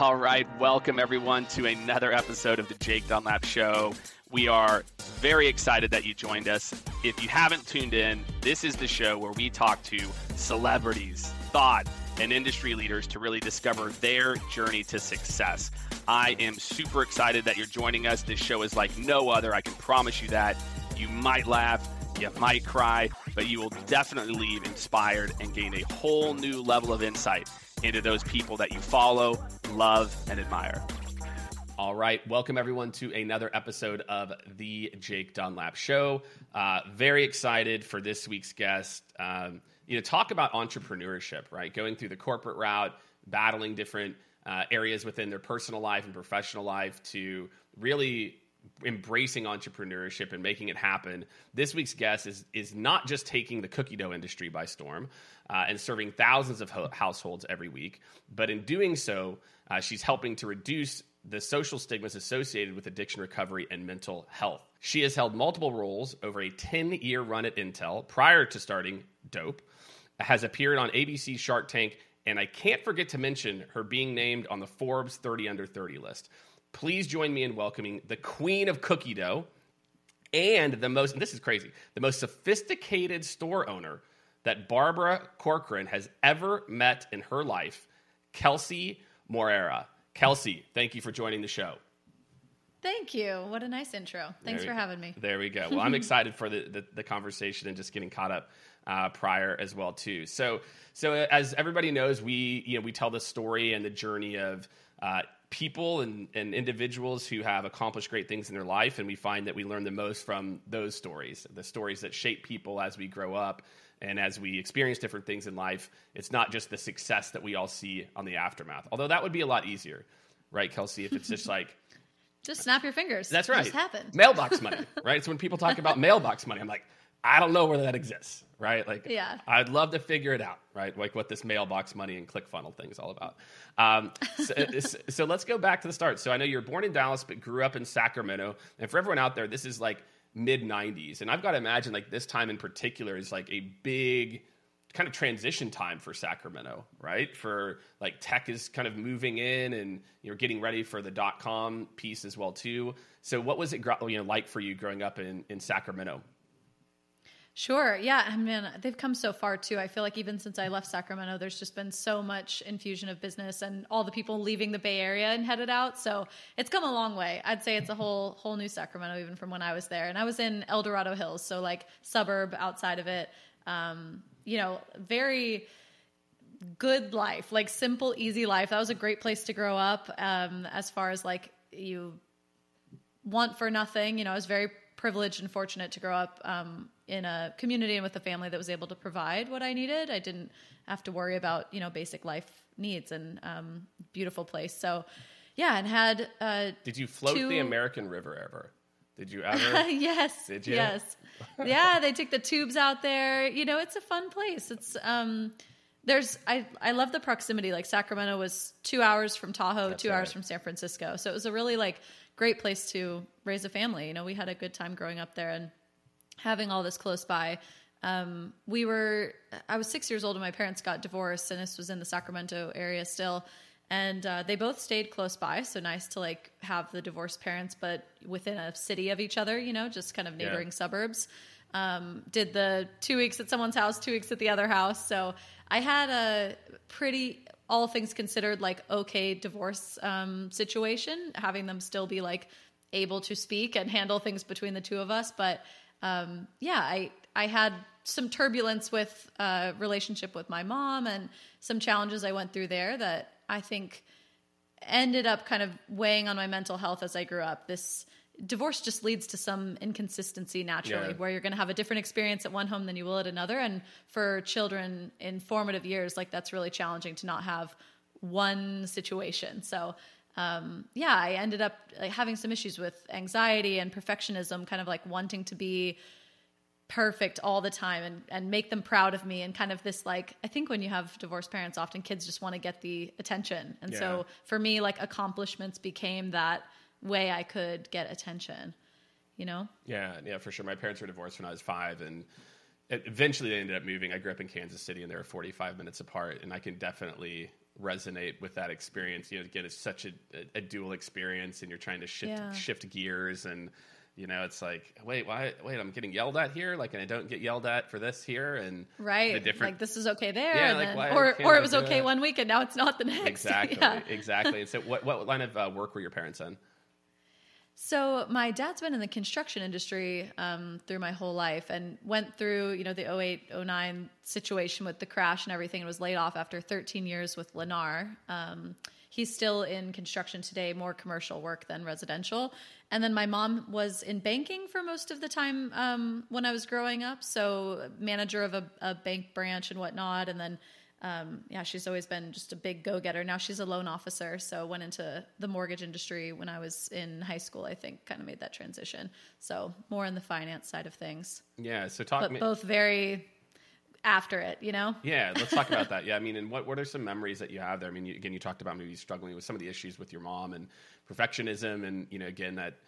All right, welcome everyone to another episode of the Jake Dunlap Show. We are very excited that you joined us. If you haven't tuned in, this is the show where we talk to celebrities, thought, and industry leaders to really discover their journey to success. I am super excited that you're joining us. This show is like no other. I can promise you that. You might laugh, you might cry, but you will definitely leave inspired and gain a whole new level of insight into those people that you follow, love, and admire. All right, welcome everyone to another episode of the Jake Dunlap Show. Uh, very excited for this week's guest. Um, you know, talk about entrepreneurship, right? Going through the corporate route, battling different uh, areas within their personal life and professional life to really embracing entrepreneurship and making it happen. This week's guest is is not just taking the cookie dough industry by storm uh, and serving thousands of ho- households every week, but in doing so, uh, she's helping to reduce the social stigmas associated with addiction recovery and mental health. She has held multiple roles over a 10 year run at Intel prior to starting Doughp, has appeared on ABC Shark Tank, and I can't forget to mention her being named on the Forbes 30 Under 30 list please join me in welcoming the queen of cookie dough and the most, and this is crazy, the most sophisticated store owner that Barbara Corcoran has ever met in her life, Kelsey Moreira. Kelsey, thank you for joining the show. Thank you. What a nice intro. Thanks we, for having me. There we go. Well, I'm excited for the, the, the, conversation and just getting caught up uh, prior as well too. So, so as everybody knows, we you know we tell the story and the journey of uh, people and, and individuals who have accomplished great things in their life, and we find that we learn the most from those stories, the stories that shape people as we grow up and as we experience different things in life. It's not just the success that we all see on the aftermath, although that would be a lot easier, right, Kelsey? If it's just like just snap your fingers. That's right. Just happened. Mailbox money, right? So when people talk about mailbox money, I'm like, I don't know where that exists, right? Like, yeah. I'd love to figure it out, right? Like what this mailbox money and ClickFunnels thing is all about. Um, so, so, let's go back to the start. So I know you're born in Dallas, but grew up in Sacramento. And for everyone out there, this is like mid 90s. And I've got to imagine like this time in particular is like a big kind of transition time for Sacramento, right? For like tech is kind of moving in and you're getting ready for the dot com piece as well too. So what was it you know like for you growing up in, in Sacramento? Sure. Yeah. I mean, they've come so far too. I feel like even since I left Sacramento, there's just been so much infusion of business and all the people leaving the Bay Area and headed out. So it's come a long way. I'd say it's a whole whole new Sacramento even from when I was there. And I was in El Dorado Hills, so like suburb outside of it. Um, you know, very good life, like simple, easy life. That was a great place to grow up. Um, as far as like you want for nothing, you know, I was very privileged and fortunate to grow up um, in a community and with a family that was able to provide what I needed. I didn't have to worry about you know basic life needs and um, beautiful place. So yeah, and had. Uh, Did you float two... the American River ever? Did you ever? yes. Did you? Yes. yeah, they take the tubes out there. You know, it's a fun place. It's um there's I I love the proximity. Like Sacramento was 2 hours from Tahoe, That's 2 right. hours from San Francisco. So it was a really like great place to raise a family. You know, we had a good time growing up there and having all this close by. Um, we were, I was six years old when my parents got divorced, and this was in the Sacramento area still. And uh, they both stayed close by, so nice to like have the divorced parents, but within a city of each other, you know, just kind of neighboring yeah. suburbs. Um, did the two weeks at someone's house, two weeks at the other house. So I had a pretty all things considered, like okay divorce um, situation, having them still be like able to speak and handle things between the two of us. But um, yeah, I I had some turbulence with uh, relationship with my mom and some challenges I went through there that I think ended up kind of weighing on my mental health as I grew up. This divorce just leads to some inconsistency naturally yeah. where you're going to have a different experience at one home than you will at another and for children in formative years like that's really challenging to not have one situation so um, yeah i ended up like, having some issues with anxiety and perfectionism kind of like wanting to be perfect all the time and, and make them proud of me and kind of this like i think when you have divorced parents often kids just want to get the attention and yeah. so for me like accomplishments became that way I could get attention, you know? Yeah, yeah, for sure. My parents were divorced when I was five, and eventually they ended up moving. I grew up in Kansas City, and they were 45 minutes apart, and I can definitely resonate with that experience. You know, again, it's such a, a, dual experience, and you're trying to shift Yeah. shift gears, and you know, it's like, wait, why? Wait, I'm getting yelled at here, like, and I don't get yelled at for this here, and right the different like this is okay there Yeah, and like, then, or or it was okay that? one week and now it's not the next exactly, yeah. exactly. And so, what what line of uh, work were your parents in? So my dad's been in the construction industry um, through my whole life and went through, you know, the 08, 09 situation with the crash and everything and was laid off after 13 years with Lennar. Um, he's still in construction today, more commercial work than residential. And then my mom was in banking for most of the time um, when I was growing up. So manager of a, a bank branch and whatnot. And then um, yeah, she's always been just a big go getter. Now she's a loan officer, so went into the mortgage industry when I was in high school. I think kind of made that transition. So more on the finance side of things, Yeah, so talk but me. both very after it. You know, Yeah, let's talk about that. Yeah, I mean, and what what are some memories that you have there? I mean, you, again, you talked about maybe struggling with some of the issues with your mom and perfectionism, and you know, again, that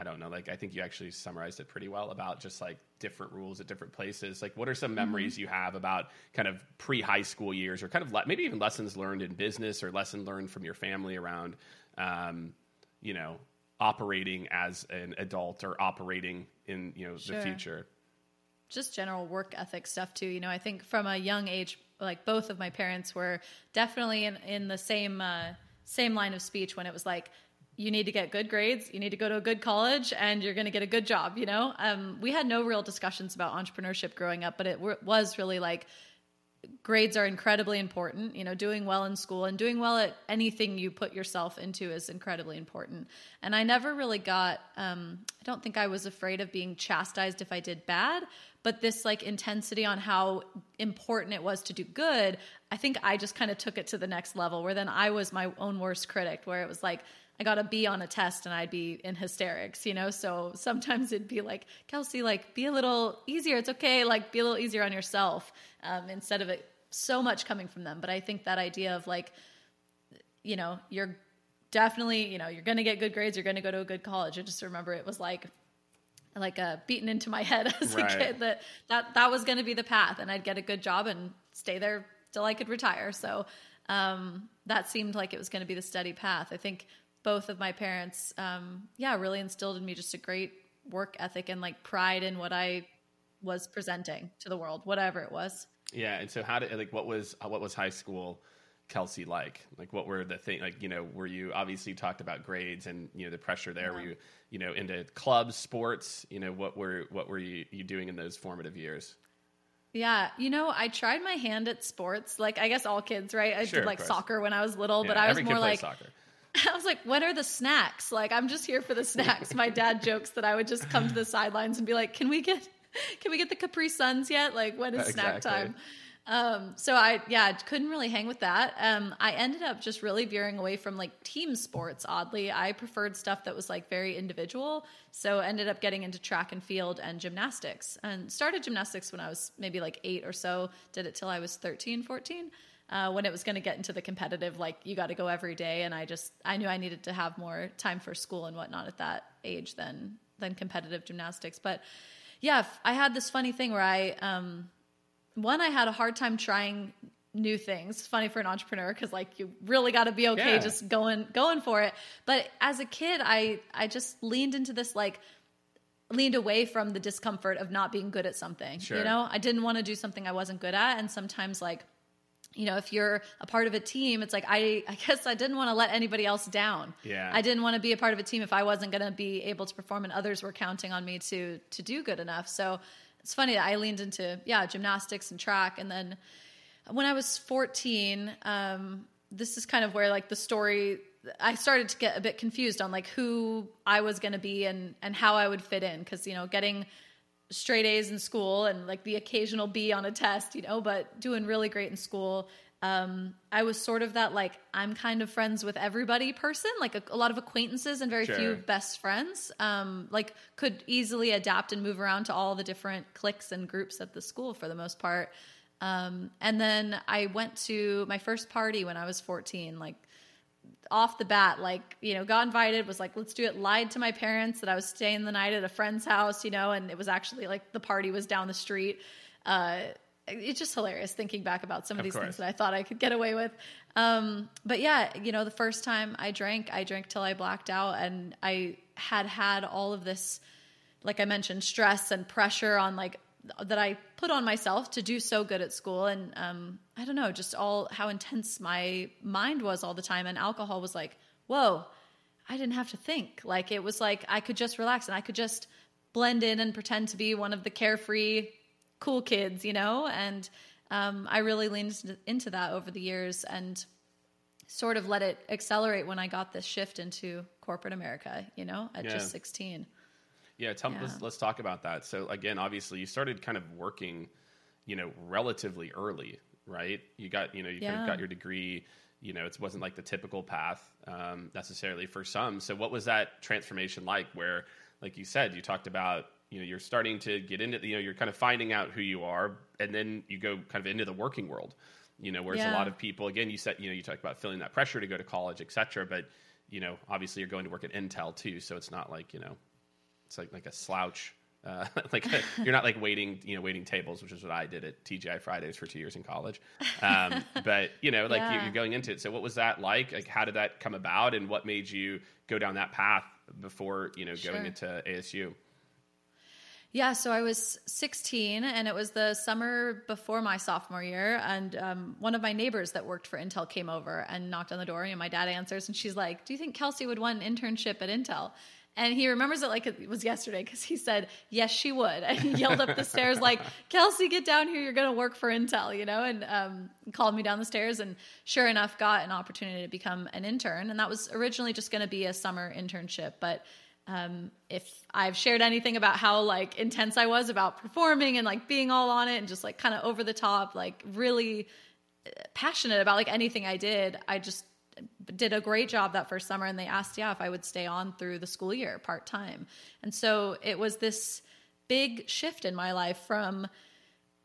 I don't know, like I think you actually summarized it pretty well about just like different rules at different places. Like, what are some memories you have about kind of pre high school years, or kind of le- maybe even lessons learned in business, or lesson learned from your family around, um, you know, operating as an adult or operating in you know the future. just general work ethic stuff too. You know, I think from a young age, like both of my parents were definitely in, in the same uh, same line of speech when it was like, you need to get good grades, you need to go to a good college, and you're going to get a good job. You know, um, we had no real discussions about entrepreneurship growing up, but it w- was really like grades are incredibly important. You know, doing well in school and doing well at anything you put yourself into is incredibly important. And I never really got, um, I don't think I was afraid of being chastised if I did bad, but this like intensity on how important it was to do good, I think I just kind of took it to the next level where then I was my own worst critic, where it was like, I got a B on a test and I'd be in hysterics, you know? So sometimes it'd be like, Kelsey, like, be a little easier. It's okay. Like, be a little easier on yourself um, instead of it so much coming from them. But I think that idea of like, you know, you're definitely, you know, you're going to get good grades. You're going to go to a good college. I just remember it was like, like uh, beaten into my head as Right. a kid that that that was going to be the path, and I'd get a good job and stay there till I could retire. So um, that seemed like it was going to be the steady path. I think both of my parents, um, yeah, really instilled in me just a great work ethic and like pride in what I was presenting to the world, whatever it was. Yeah, and so how did like what was what was high school Kelsey like? Like what were the thing like you know were you obviously you talked about grades and you know the pressure there? Were you you know into clubs, sports? You know what were what were you, you doing in those formative years? Yeah, you know, I tried my hand at sports. Like I guess all kids, right? I Sure, did like soccer when I was little, but I was more like soccer. I was like, when are the snacks? Like, I'm just here for the snacks. My dad jokes that I would just come to the sidelines and be like, can we get, can we get the Capri Suns yet? Like, when is snack Exactly. time? Um, so I, yeah, I couldn't really hang with that. Um, I ended up just really veering away from like team sports. Oddly, I preferred stuff that was like very individual. So ended up getting into track and field and gymnastics and started gymnastics when I was maybe like eight or so. Did it till I was 13, 14 uh, when it was going to get into the competitive, like you got to go every day. And I just, I knew I needed to have more time for school and whatnot at that age than, than competitive gymnastics. But yeah, I had this funny thing where I, um, one, I had a hard time trying new things. Funny for an entrepreneur because like you really got to be okay Yeah. just going, going for it. But as a kid, I, I just leaned into this like, leaned away from the discomfort of not being good at something. Sure. You know, I didn't want to do something I wasn't good at. And sometimes like, you know, if you're a part of a team, it's like I, I guess I didn't want to let anybody else down. Yeah. I didn't want to be a part of a team if I wasn't going to be able to perform, and others were counting on me to to do good enough. So it's funny that I leaned into yeah gymnastics and track, and then when I was 14, um, this is kind of where like the story I started to get a bit confused on like who I was going to be and and how I would fit in because you know getting straight A's in school and like the occasional B on a test, you know, but doing really great in school. Um, I was sort of that like I'm kind of friends with everybody person, like a, a lot of acquaintances and very Sure. few best friends. Um, like could easily adapt and move around to all the different cliques and groups at the school for the most part. Um, and then I went to my first party when I was 14, like off the bat, like, you know, got invited, was like, let's do it, lied to my parents that I was staying the night at a friend's house, you know, and it was actually like the party was down the street. Uh, it's just hilarious thinking back about some of, Of these course. things that I thought I could get away with. Um, but yeah, you know, the first time I drank, I drank till I blacked out, and I had had all of this, like I mentioned, stress and pressure on like that I put on myself to do so good at school, and um, I don't know, just all how intense my mind was all the time, and alcohol was like, whoa, I didn't have to think. Like it was like I could just relax and I could just blend in and pretend to be one of the carefree cool kids, you know? And um, I really leaned into- that over the years and sort of let it accelerate when I got this shift into corporate America, you know, at Yeah. just 16. Yeah, tell, Yeah. Let's, let's talk about that. So again, obviously, you started kind of working, you know, relatively early, right? You got, you know, you kind of got your degree. You know, it wasn't like the typical path um, necessarily for some. So what was that transformation like? Where, like you said, you talked about, you know, you're starting to get into, you know, you're kind of finding out who you are, and then you go kind of into the working world. You know, whereas a lot of people, again, you said, you know, you talked about feeling that pressure to go to college, et cetera, but you know, obviously you're going to work at Intel too, so it's not like you know, it's like like a slouch. Uh, like you're not like waiting, you know, waiting tables, which is what I did at TGI Fridays for two years in college. Um, but you know, like you, Yeah. you're going into it. So what was that like? Like how did that come about, and what made you go down that path before you know going Sure. into ASU? Yeah, so I was 16, and it was the summer before my sophomore year. And um, one of my neighbors that worked for Intel came over and knocked on the door. And my dad answers, and she's like, "Do you think Kelsey would want an internship at Intel?" And he remembers it like it was yesterday because he said, "Yes, she would." And he yelled up the stairs like, "Kelsey, get down here! You're going to work for Intel," you know. And um, called me down the stairs, and sure enough, got an opportunity to become an intern. And that was originally just going to be a summer internship, but um, if I've shared anything about how like intense I was about performing and like being all on it and just like kind of over the top, like really uh, passionate about like anything I did, I just did a great job that first summer. And they asked, yeah, if I would stay on through the school year part time. And so it was this big shift in my life from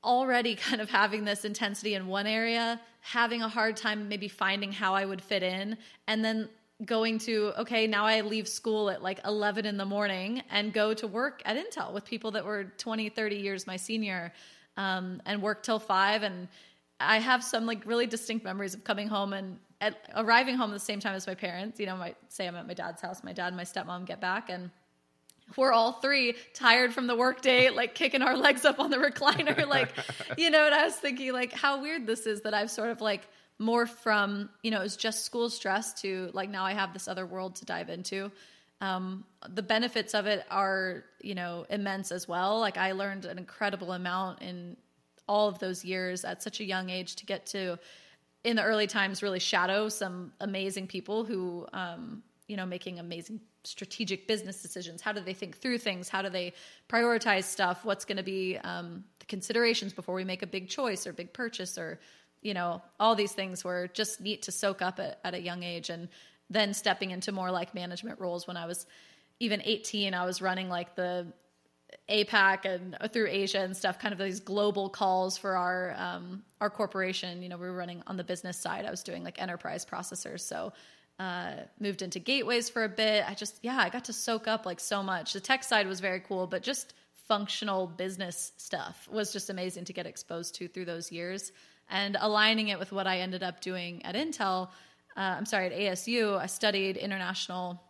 already kind of having this intensity in one area, having a hard time maybe finding how I would fit in, and then going to, okay, now I leave school at like 11 in the morning and go to work at Intel with people that were 20, 30 years my senior um, and work till five. And I have some like really distinct memories of coming home and at, arriving home at the same time as my parents. You know, my, say I'm at my dad's house, my dad and my stepmom get back and we're all three tired from the workday, like kicking our legs up on the recliner, like, you know. And I was thinking, like, how weird this is that I've sort of like morphed from, you know, it was just school stress to like now I have this other world to dive into. Um, the benefits of it are, you know, immense as well. Like I learned an incredible amount in all of those years at such a young age to get to in the early times really shadow some amazing people who um, you know making amazing strategic business decisions. How do they think through things? How do they prioritize stuff? What's going to be um, the considerations before we make a big choice or big purchase or you know all these things were just neat to soak up at, at a young age and then stepping into more like management roles. When i was even 18 i was running like the APAC and through Asia and stuff, kind of these global calls for our um, our corporation. You know, we were running on the business side. I was doing like enterprise processors, so uh, moved into gateways for a bit. I just yeah, I got to soak up like so much. The tech side was very cool, but just functional business stuff was just amazing to get exposed to through those years and aligning it with what I ended up doing at Intel. Uh, I'm sorry, at ASU, I studied international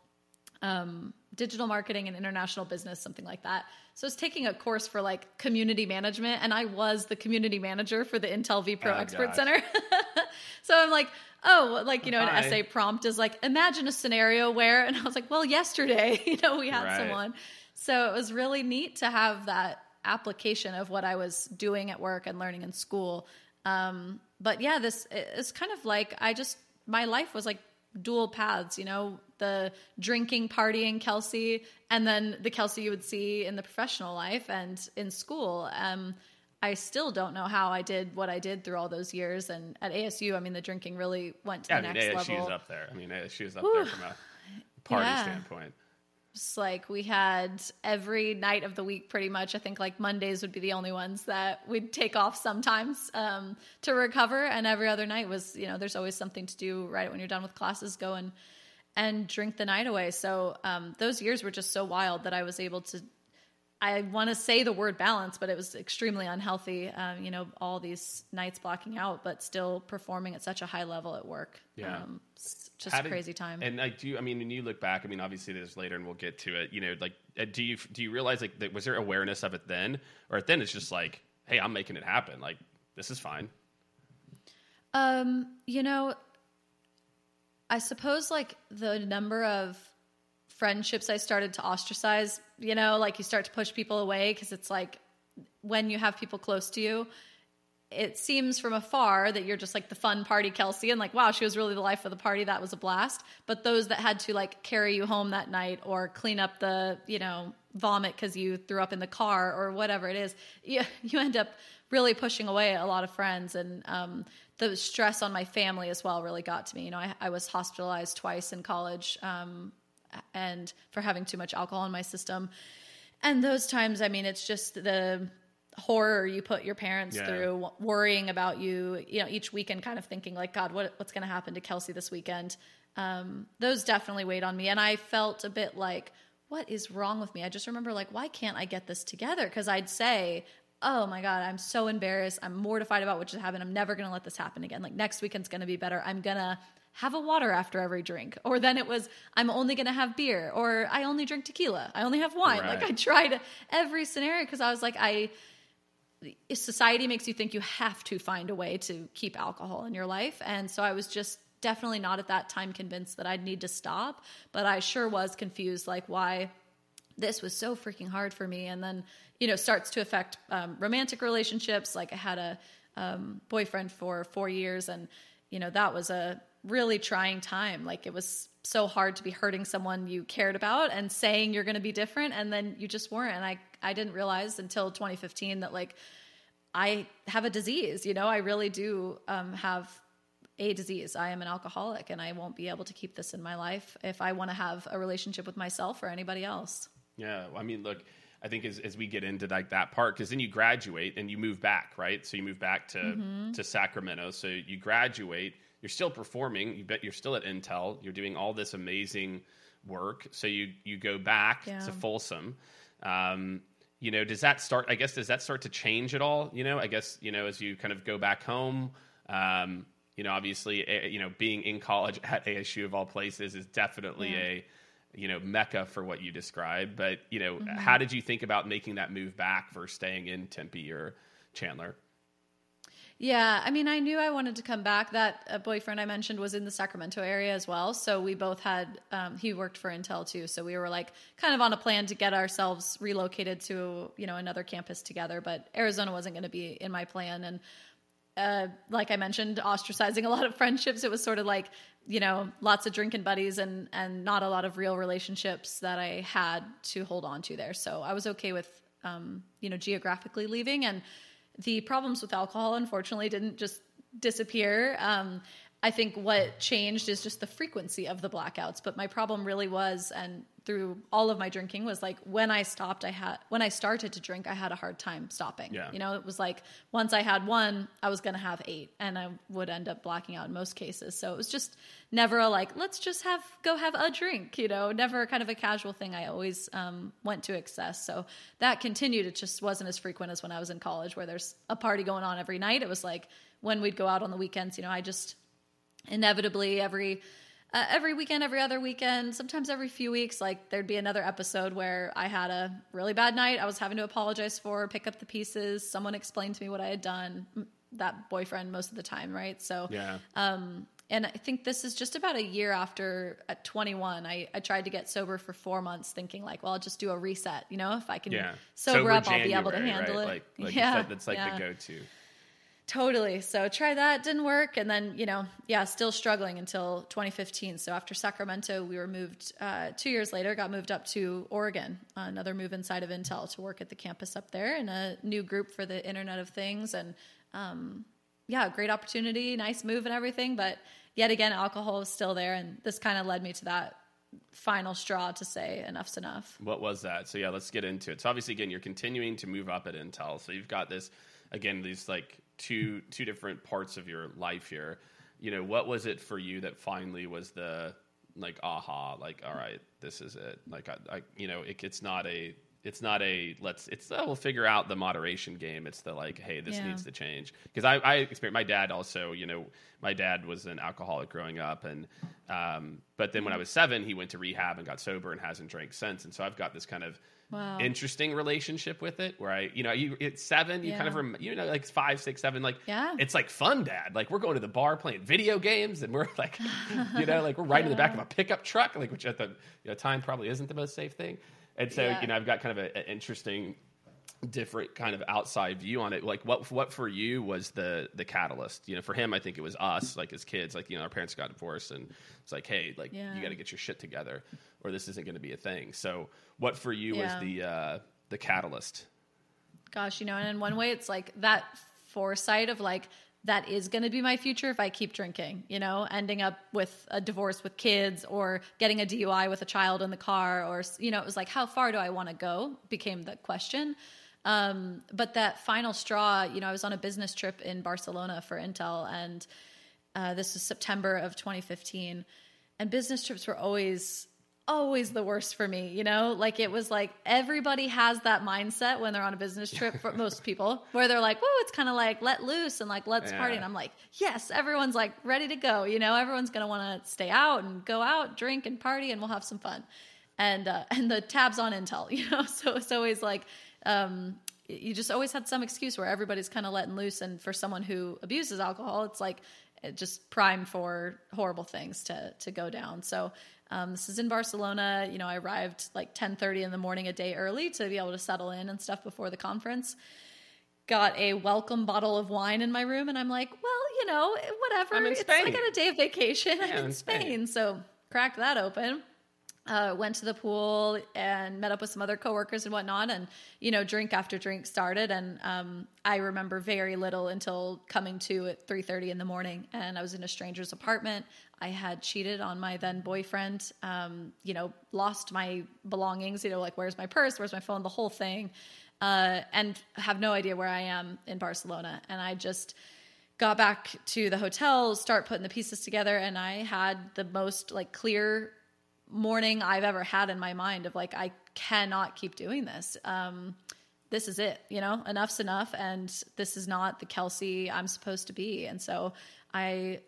um, digital marketing and international business, something like that. So I was taking a course for like community management, and I was the community manager for the Intel vPro Oh, Expert gosh. Center. so I'm like, oh, like you know, an Hi. essay prompt is like, imagine a scenario where, and I was like, well, yesterday, you know, we had Right. someone. So it was really neat to have that application of what I was doing at work and learning in school. Um, but yeah, this is kind of like I just my life was like dual paths, you know, the drinking, partying Kelsey, and then the Kelsey you would see in the professional life and in school. Um, I still don't know how I did what I did through all those years. And at ASU, I mean, the drinking really went to Yeah, I the mean, next ASU is level. up there. I mean, ASU is up there from a party Yeah. standpoint. It's like we had every night of the week pretty much. I think like Mondays would be the only ones that we'd take off sometimes um, to recover, and every other night was you know there's always something to do right when you're done with classes. Go and and drink the night away. So um, those years were just so wild that I was able to I want to say the word balance, but it was extremely unhealthy. Um, you know, all these nights blocking out, but still performing at such a high level at work. Yeah. Um, just did- crazy time. And I do I mean, when you look back, I mean, obviously there's later, and we'll get to it. You know, like, uh, do you do you realize like that was there awareness of it then, or then it's just like, hey, I'm making it happen. Like, this is fine. Um, you know, I suppose like the number of friendships I started to ostracize, you know, like you start to push people away because it's like when you have people close to you, it seems from afar that you're just like the fun party Kelsey and like, wow, she was really the life of the party. That was a blast. But those that had to like carry you home that night or clean up the, you know, vomit because you threw up in the car or whatever it is, you, you end up really pushing away a lot of friends. And um, the stress on my family as well really got to me. You know, I, I was hospitalized twice in college um, and for having too much alcohol in my system. And those times, I mean, it's just the horror you put your parents Yeah. through, worrying about you, you know, each weekend kind of thinking like, God, what, what's going to happen to Kelsey this weekend? Um, those definitely weighed on me. And I felt a bit like, what is wrong with me? I just remember like, why can't I get this together? Cause I'd say, oh my God, I'm so embarrassed. I'm mortified about what just happened. I'm never going to let this happen again. Like next weekend's going to be better. I'm going to have a water after every drink. Or then it was, I'm only going to have beer or I only drink tequila. I only have wine. Like I tried every scenario because I was like, I, society makes you think you have to find a way to keep alcohol in your life. And so I was just definitely not at that time convinced that I'd need to stop, but I sure was confused like why this was so freaking hard for me and then you know starts to affect um, romantic relationships like i had a um, boyfriend for four years and you know that was a really trying time like it was so hard to be hurting someone you cared about and saying you're going to be different and then you just weren't and i i didn't realize until 2015 that like i have a disease you know i really do um, have a disease. I am an alcoholic and I won't be able to keep this in my life if I want to have a relationship with myself or anybody else. Yeah, I mean, look, I think as, as we get into like that part, because then you graduate and you move back, right? So you move back to Mm-hmm. to Sacramento. So you graduate, you're still performing. You bet you're still at Intel. You're doing all this amazing work. So you you go back Yeah. to Folsom. Um, you know, does that start? I guess does that start to change at all? You know, I guess you know as you kind of go back home. Um, you know, obviously, eh, you know, being in college at ASU of all places is definitely Yeah. a you know mecca for what you described but you know Mm-hmm. how did you think about making that move back versus staying in tempe or chandler Yeah, I mean, I knew I wanted to come back. That uh, boyfriend I mentioned was in the Sacramento area as well. So we both had, um, he worked for Intel too. So we were like kind of on a plan to get ourselves relocated to, you know, another campus together. But Arizona wasn't going to be in my plan. And uh, like I mentioned, ostracizing a lot of friendships. It was sort of like, you know, lots of drinking buddies and and not a lot of real relationships that I had to hold on to there. So I was okay with, um, you know, geographically leaving. And the problems with alcohol, unfortunately, didn't just disappear. Um, I think what changed is just the frequency of the blackouts. But my problem really was, and through all of my drinking, was like when I stopped, I had when I started to drink, I had a hard time stopping. Yeah. You know, it was like once I had one, I was going to have eight, and I would end up blacking out in most cases. So it was just never a like, let's just have go have a drink. You know, never kind of a casual thing. I always um, went to excess. So that continued. It just wasn't as frequent as when I was in college, where there's a party going on every night. It was like when we'd go out on the weekends. You know, I just inevitably every uh, every weekend, every other weekend, sometimes every few weeks, like there'd be another episode where I had a really bad night. I was having to apologize for, pick up the pieces. Someone explained to me what I had done. That boyfriend most of the time, right? So, yeah um, and I think this is just about a year after at 21. I, I tried to get sober for four months, thinking like, well, I'll just do a reset. You know, if I can yeah sober, up, I'll be able to handle right? it. like, like yeah, you said, that's like yeah. the go-to Totally. So try that, didn't work. And then, you know, yeah, still struggling until 2015. So after Sacramento, we were moved uh, two years later, got moved up to Oregon, another move inside of Intel to work at the campus up there in a new group for the Internet of Things. And um, yeah, great opportunity, nice move and everything. But yet again, alcohol was still there. And this kind of led me to that final straw to say enough's enough. what was that so yeah let's get into it so obviously again you're continuing to move up at intel so you've got this again these like two two different parts of your life here. You know what was it for you that finally was the like aha like all right this is it. Like i, I you know it, it's not a it's not a let's it's uh, we'll figure out the moderation game. It's the like hey this Yeah. needs to change. Because I, I experienced my dad also you know my dad was an alcoholic growing up and um, but then when i was seven he went to rehab and got sober and hasn't drank since. And so i've got this kind of Wow. interesting relationship with it where i you know you it's seven you kind of Yeah. rem, you know like five six seven like Yeah. it's like fun dad like we're going to the bar playing video games and we're like you know like we're riding in the back of a pickup truck like which at the you know, time probably isn't the most safe thing and so Yeah. you know i've got kind of an interesting different kind of outside view on it like what what for you was the the catalyst you know for him i think it was us like as kids like you know our parents got divorced and it's like hey like Yeah. you got to get your shit together or this isn't going to be a thing so what for you Yeah. was the uh the catalyst Gosh, you know, and in one way, it's like that foresight of like, that is going to be my future if I keep drinking, you know, ending up with a divorce with kids or getting a DUI with a child in the car or, you know, it was like, how far do I want to go became the question. Um, but that final straw, you know, I was on a business trip in Barcelona for Intel and uh, this was September of 2015. And business trips were always, always the worst for me. You know, like it was like everybody has that mindset when they're on a business trip for most people, where they're like, whoa, it's kind of like let loose and like let's party. And I'm like, yes, everyone's like ready to go. You know, everyone's going to want to stay out and go out, drink and party, and we'll have some fun. And, uh, and the tabs on Intel, you know, so it's always like, um, you just always had some excuse where everybody's kind of letting loose. And for someone who abuses alcohol, it's like it just prime for horrible things to to go down. So um, this is in Barcelona. You know, I arrived like ten thirty in the morning, a day early, to be able to settle in and stuff before the conference. Got a welcome bottle of wine in my room, and I'm like, well, you know, whatever. I'm in it's Spain. I got a day of vacation. I'm in in Spain. Spain, so cracked that open uh, went to the pool and met up with some other coworkers and whatnot, and you know, drink after drink started. And um, I remember very little until coming to at three thirty in the morning, and I was in a stranger's apartment. I had cheated on my then boyfriend. Um, you know, lost my belongings. You know, like where's my purse? Where's my phone? The whole thing, uh, and have no idea where I am in Barcelona. And I just got back to the hotel, start putting the pieces together, and I had the most like clear morning I've ever had in my mind of like I cannot keep doing this. Um, this is it, you know, enough's enough, and this is not the Kelsey I'm supposed to be. And so I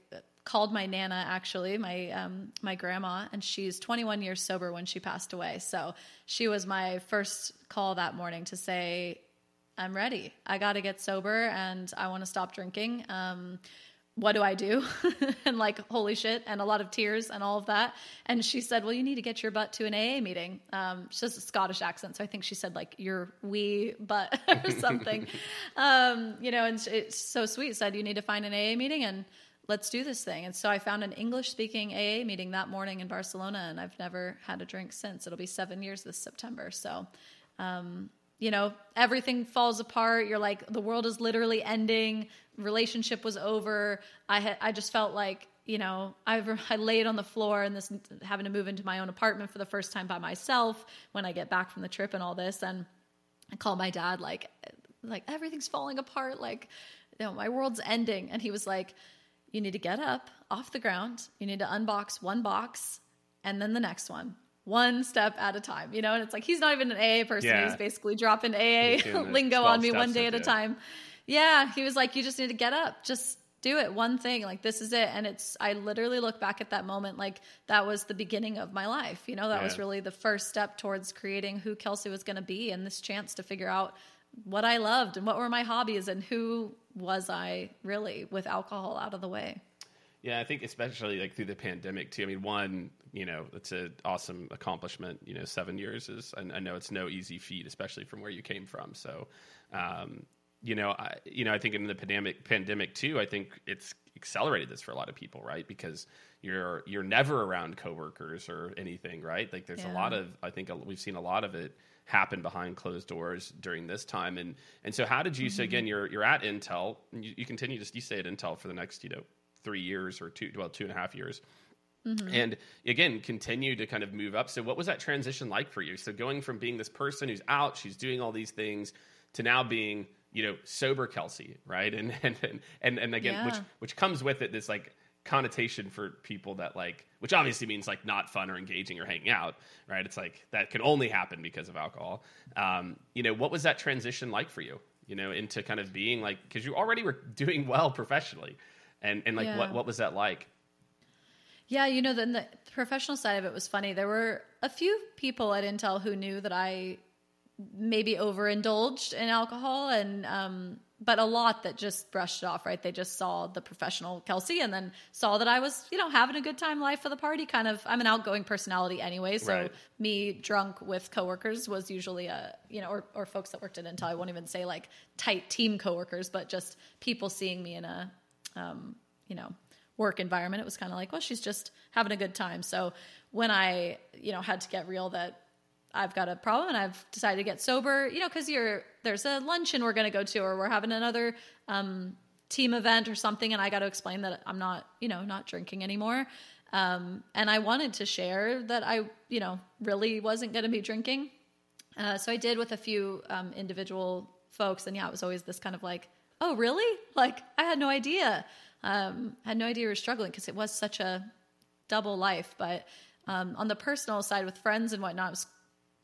called my nana, actually, my um, my grandma, and she's 21 years sober when she passed away. So she was my first call that morning to say, I'm ready. I got to get sober and I want to stop drinking. Um, what do I do? and like, holy shit, and a lot of tears and all of that. And she said, Well, you need to get your butt to an AA meeting. Um, she has a Scottish accent. So I think she said, like, your wee butt or something. um, you know, and it's so sweet. Said, You need to find an AA meeting and let's do this thing. And so I found an English speaking AA meeting that morning in Barcelona. And I've never had a drink since. It'll be seven years this September. So, um, you know, everything falls apart. You're like, the world is literally ending. Relationship was over. I had, I just felt like, you know, I, I laid on the floor and this having to move into my own apartment for the first time by myself when I get back from the trip and all this. And I called my dad, like, like everything's falling apart. Like, you know, my world's ending. And he was like, you need to get up off the ground. You need to unbox one box and then the next one one step at a time, you know? And it's like, he's not even an AA person. Yeah. He's basically dropping AA He's doing the lingo on me one day at a time. Yeah. He was like, you just need to get up. Just do it. One thing. Like, this is it. And it's, I literally look back at that moment like that was the beginning of my life. You know, that was really the first step towards creating who Kelsey was going to be and this chance to figure out what I loved and what were my hobbies and who was I really with alcohol out of the way. Yeah, I think especially like through the pandemic too. I mean, one, you know, it's an awesome accomplishment. You know, seven years is, I, I know it's no easy feat, especially from where you came from. So, um, you know, I, you know, I think in the pandemic, pandemic too, I think it's accelerated this for a lot of people, right? Because you're you're never around coworkers or anything, right? Like there's a lot of, I think we've seen a lot of it happen behind closed doors during this time. And and so, how did you? So again, you're you're at Intel, and you, you continue to you stay at Intel for the next, you know, three years or two, well, two and a half years. And again, continue to kind of move up. So, what was that transition like for you? So, going from being this person who's out, she's doing all these things, to now being, you know, sober Kelsey, right? And and and and, and again, which which comes with it this like connotation for people that like, which obviously means like not fun or engaging or hanging out, right? It's like that can only happen because of alcohol. Um, you know, what was that transition like for you? You know, into kind of being like because you already were doing well professionally, and and like Yeah. what what was that like? Yeah, you know, then the professional side of it was funny. There were a few people at Intel who knew that I maybe overindulged in alcohol, and um, but a lot that just brushed it off. Right? They just saw the professional Kelsey, and then saw that I was, you know, having a good time, life of the party. Kind of, I'm an outgoing personality anyway, so Right. me drunk with coworkers was usually a, you know, or or folks that worked at Intel. I won't even say like tight team coworkers, but just people seeing me in a um, you know, work environment, it was kind of like, well, she's just having a good time. So when I, you know, had to get real that I've got a problem and I've decided to get sober, you know, because you're there's a luncheon we're going to go to, or we're having another um, team event or something, and I got to explain that I'm not, you know, not drinking anymore. Um, and I wanted to share that I, you know, really wasn't going to be drinking. Uh, so I did with a few um, individual folks, and yeah, it was always this kind of like, oh, really? Like I had no idea. Um, had no idea you were struggling because it was such a double life. But um, on the personal side with friends and whatnot, it was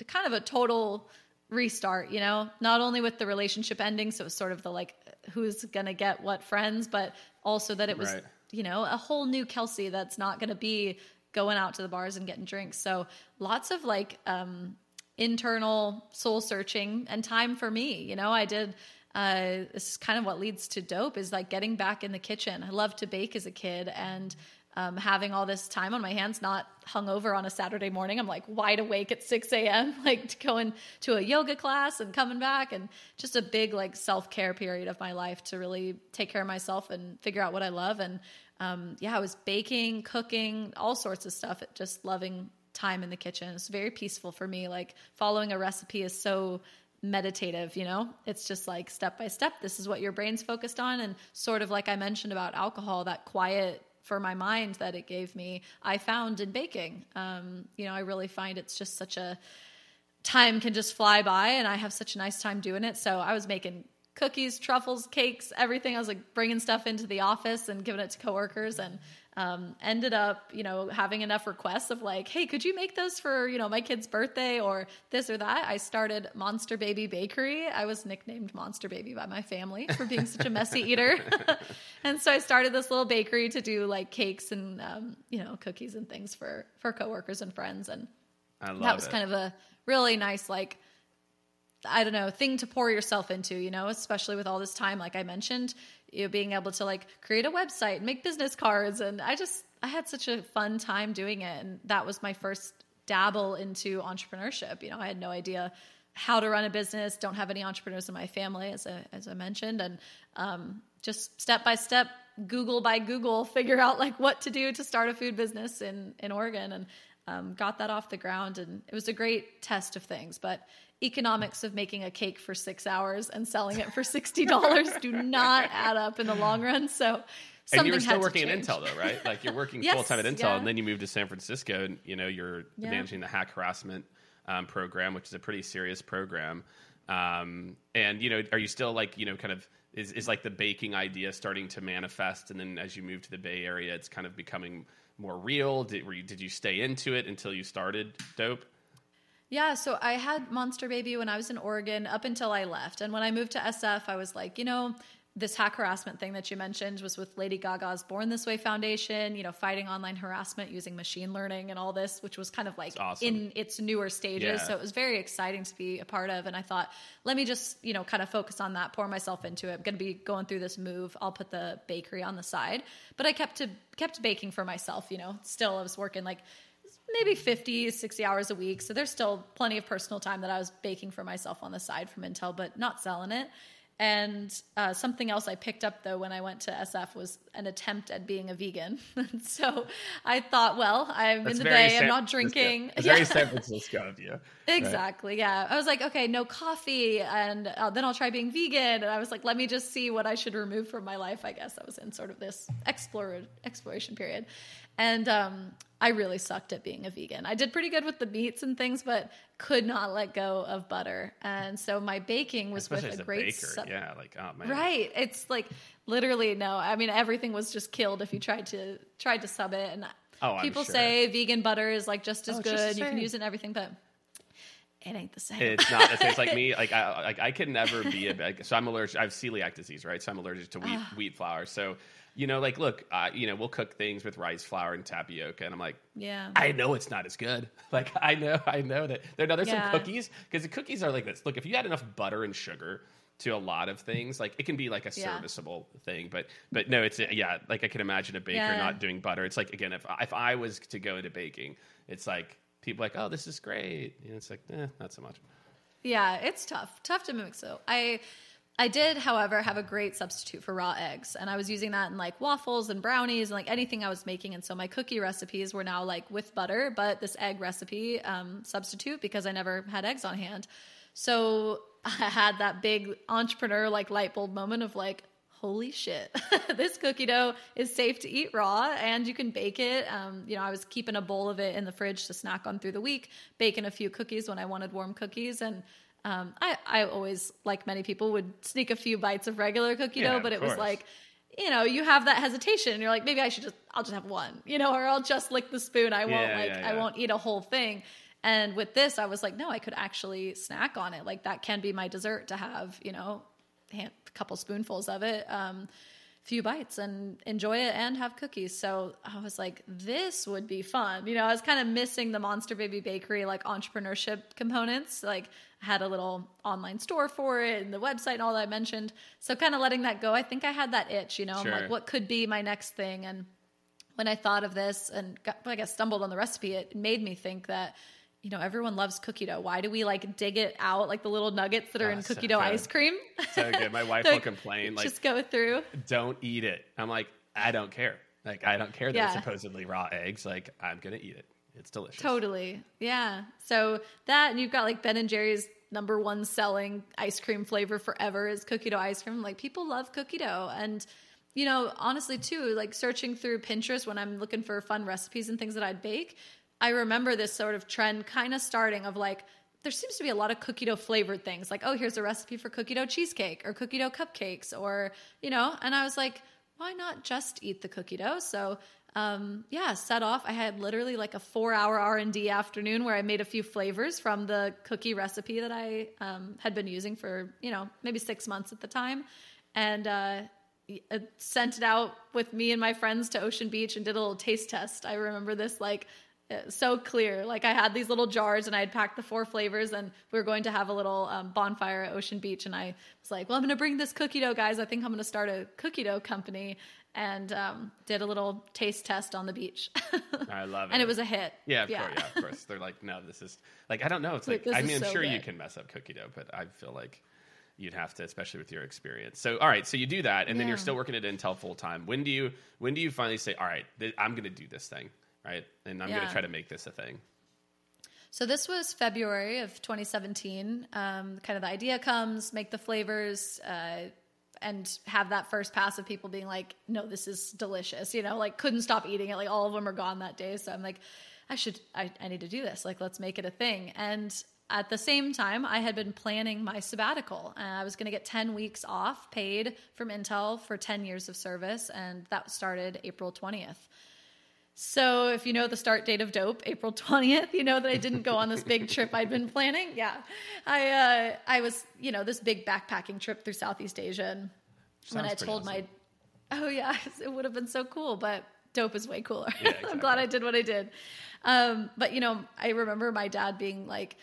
kind of a total restart. You know, not only with the relationship ending, so it was sort of the like, who's gonna get what friends, but also that it was Right. you know, a whole new Kelsey that's not going to be going out to the bars and getting drinks. So lots of like um, internal soul searching and time for me. You know, I did. Uh, this is kind of what leads to Doughp is like getting back in the kitchen. I loved to bake as a kid and um, having all this time on my hands, not hungover on a Saturday morning. I'm like wide awake at 6 a.m., like going to a yoga class and coming back, and just a big like self care period of my life to really take care of myself and figure out what I love. And um, yeah, I was baking, cooking, all sorts of stuff. Just loving time in the kitchen. It's very peaceful for me. Like following a recipe is so meditative, you know? It's just like step by step, this is what your brain's focused on. And sort of like I mentioned about alcohol, that quiet for my mind that it gave me, I found in baking. Um, you know, I really find it's just such a time can just fly by and I have such a nice time doing it. So I was making cookies, truffles, cakes, everything. I was like bringing stuff into the office and giving it to coworkers and um, ended up, you know, having enough requests of like, hey, could you make those for, you know, my kid's birthday or this or that? I started Monster Baby Bakery. I was nicknamed Monster Baby by my family for being such a messy eater. and so I started this little bakery to do like cakes and, um, you know, cookies and things for, for coworkers and friends. And I love that was it. kind of a really nice like i don't know thing to pour yourself into you know especially with all this time like i mentioned you know, being able to like create a website and make business cards. And i just i had such a fun time doing it. And that was my first dabble into entrepreneurship. You know i had no idea how to run a business don't have any entrepreneurs in my family as I, as I mentioned. And um, just step by step google by google figure out like what to do to start a food business in in oregon. And um, got that off the ground. And it was a great test of things. But economics of making a cake for six hours and selling it for $60 do not add up in the long run so something and you were still working at. Intel though, right? Like you're working Yes, full time at Intel, yeah. and then you moved to San Francisco, and you know you're Yeah. managing the hack harassment um, program, which is a pretty serious program. Um, and you know, are you still like you know kind of is is like the baking idea starting to manifest, and then as you move to the Bay Area, it's kind of becoming more real. Did were you, did you stay into it until you started Doughp? Yeah, so I had Monster Baby when I was in Oregon up until I left. And when I moved to SF, I was like, you know, this hack harassment thing that you mentioned was with Lady Gaga's Born This Way Foundation, you know, fighting online harassment using machine learning and all this, which was kind of like awesome. in its newer stages. Yeah. So it was very exciting to be a part of. And I thought, let me just, you know, kind of focus on that, pour myself into it. I'm going to be going through this move. I'll put the bakery on the side. But I kept to kept baking for myself, you know. Still I was working like maybe 50 60 hours a week so there's still plenty of personal time that i was baking for myself on the side from intel but not selling it and uh, something else i picked up though when i went to sf was an attempt at being a vegan so i thought well i'm That's in the bay i'm not drinking It's Yeah. very San Francisco of you. Exactly. Yeah. I was like, okay, no coffee, and uh, then I'll try being vegan. And I was like, let me just see what I should remove from my life. I guess I was in sort of this explore exploration period, And um, I really sucked at being a vegan. I did pretty good with the meats and things, but could not let go of butter. And so my baking was Especially with as a a great baker. sub- yeah, like oh man. Right. It's like literally no. I mean, everything was just killed if you tried to tried to sub it. And Oh, I'm people sure. say vegan butter is like just as Oh, good. just you can use it in everything, but it ain't the same. It's not. It's, it's like me. Like I, like I could never be a. Like, so I'm allergic. I have celiac disease, right? So I'm allergic to wheat Ah. wheat flour. So you know, like, look, uh, you know, we'll cook things with rice flour and tapioca, and I'm like, yeah. I know it's not as good. Like I know, I know that there. Now there's Yeah. some cookies because the cookies are like this. Look, if you add enough butter and sugar to a lot of things, like it can be like a Yeah. serviceable thing. But but no, it's yeah. Like I can imagine a baker Yeah. not doing butter. It's like again, if if I was to go into baking, it's like people like, oh, this is great. And it's like, eh, not so much. Yeah, it's tough. Tough to mix so. I I did, however, have a great substitute for raw eggs. And I was using that in like waffles and brownies and like anything I was making. And so my cookie recipes were now like with butter, but this egg recipe um, substitute because I never had eggs on hand. So I had that big entrepreneur like light bulb moment of like, holy shit, this cookie dough is safe to eat raw and you can bake it. Um, you know, I was keeping a bowl of it in the fridge to snack on through the week, baking a few cookies when I wanted warm cookies. And um, I, I always, like many people, would sneak a few bites of regular cookie Yeah, dough, but it was like, you know, you have that hesitation. And you're like, maybe I should just, I'll just have one, you know, or I'll just lick the spoon. I won't Yeah, like, yeah, I won't eat a whole thing. And with this, I was like, no, I could actually snack on it. Like that can be my dessert to have, you know, a couple spoonfuls of it, um, few bites and enjoy it and have cookies. So I was like, this would be fun. You know, I was kind of missing the Monster Baby Bakery like entrepreneurship components. Like I had a little online store for it and the website and all that I mentioned. So kind of letting that go. I think I had that itch, you know, I'm Sure. like, what could be my next thing? And when I thought of this and got, I guess stumbled on the recipe, it made me think that, you know, everyone loves cookie dough. Why do we like dig it out like the little nuggets that are Oh, in ah, so cookie dough good. ice cream? So good. My wife Like, will complain like, Just go through. don't eat it. I'm like, I don't care. Like, I don't care that it's supposedly raw eggs. Like, I'm gonna eat it. It's delicious. Totally. Yeah. So that and you've got like Ben and Jerry's number one selling ice cream flavor forever is cookie dough ice cream. Like people love cookie dough. And you know, honestly too, like searching through Pinterest when I'm looking for fun recipes and things that I'd bake, I remember this sort of trend kind of starting of like there seems to be a lot of cookie dough flavored things like oh here's a recipe for cookie dough cheesecake or cookie dough cupcakes or you know and i was like why not just eat the cookie dough so um, yeah set off i had literally like a four hour r&d afternoon where i made a few flavors from the cookie recipe that i um, had been using for you know maybe six months at the time and uh, uh, sent it out with me and my friends to Ocean Beach and did a little taste test. I remember this like so clear. Like I had these little jars and I had packed the four flavors and we were going to have a little um, bonfire at Ocean Beach. And I was like, well, I'm going to bring this cookie dough, guys. I think I'm going to start a cookie dough company. And um, did a little taste test on the beach. I love it. and it was a hit. Yeah, of course. Yeah, of course. They're like, no, this is like I don't know. It's Like, like, I mean, I'm so sure you can mess up cookie dough, but I feel like you'd have to, especially with your experience. So, all right, so you do that, and then you're still working at Intel full time. When do you when do you finally say, all right, th- I'm going to do this thing, right, and I'm going to try to make this a thing? So this was February of 2017. Um, kind of the idea comes, make the flavors, uh, and have that first pass of people being like, "No, this is delicious." You know, like couldn't stop eating it. Like all of them are gone that day. So I'm like, I should, I, I need to do this. Like let's make it a thing. And at the same time, I had been planning my sabbatical. Uh, I was going to get 10 weeks off paid from Intel for 10 years of service, and that started April 20th. So if you know the start date of Doughp, April 20th, you know that I didn't go on this big trip I'd been planning. Yeah. I uh I was, you know, this big backpacking trip through Southeast Asia and when I told awesome. my Oh yeah, it would have been so cool, but Doughp is way cooler. Yeah, I'm glad. I did what I did. Um but you know, I remember my dad being like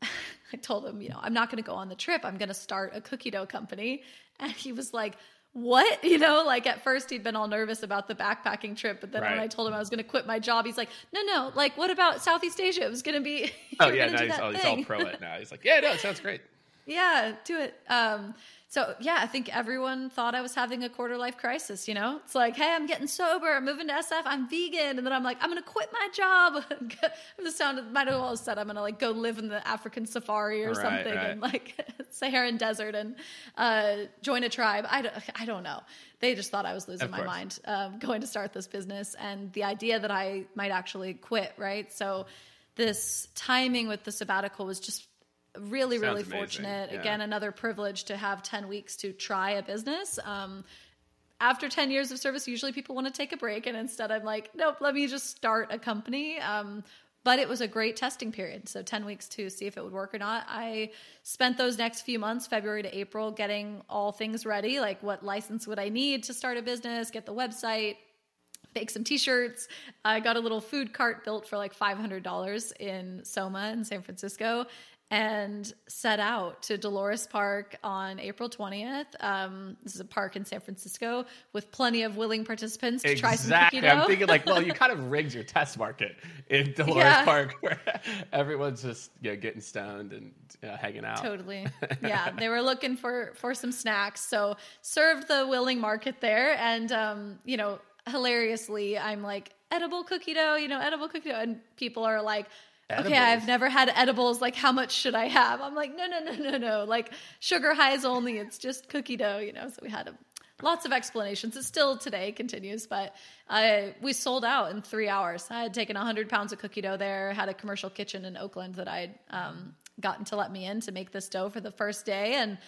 I told him, you know, I'm not going to go on the trip. I'm going to start a cookie dough company. And he was like, what? You know, like at first he'd been all nervous about the backpacking trip, but then when I told him I was going to quit my job, he's like, no, no, like what about Southeast Asia? It was going to be. Oh yeah, now he's, all, he's all pro it now. He's like, yeah, no, it sounds great. Yeah, do it. Um, so yeah, I think everyone thought I was having a quarter life crisis. You know, it's like, hey, I'm getting sober. I'm moving to SF. I'm vegan, and then I'm like, I'm gonna quit my job. the sound might as well have said I'm gonna like go live in the African safari or Right, something, right. and like Saharan desert and uh, join a tribe. I don't, I don't know. They just thought I was losing my mind um, going to start this business, and the idea that I might actually quit. Right, so this timing with the sabbatical was just really really amazing. fortunate. Yeah. again another privilege to have 10 weeks to try a business. Um, after 10 years of service usually people want to take a break and instead i'm like nope let me just start a company. Um, but it was a great testing period. So 10 weeks to see if it would work or not. I spent those next few months february to april getting all things ready like what license would i need to start a business get the website make some t-shirts. I got a little food cart built for like $500 in soma in san francisco and set out to dolores park on april 20th um, this is a park in san francisco with plenty of willing participants to try some Exactly. I'm thinking like, well, you kind of rigged your test market in Dolores Yeah. Park, where everyone's just you know, getting stoned and uh, hanging out. totally yeah they were looking for for some snacks so served the willing market there and um you know hilariously i'm like edible cookie dough you know edible cookie dough and people are like okay i've never had edibles like how much should i have i'm like no no no no no like sugar highs only it's just cookie dough you know so we had a lots of explanations. It still today continues, but I we sold out in three hours. I had taken 100 pounds of cookie dough there, had a commercial kitchen in Oakland that I'd um, gotten to let me in to make this dough for the first day. And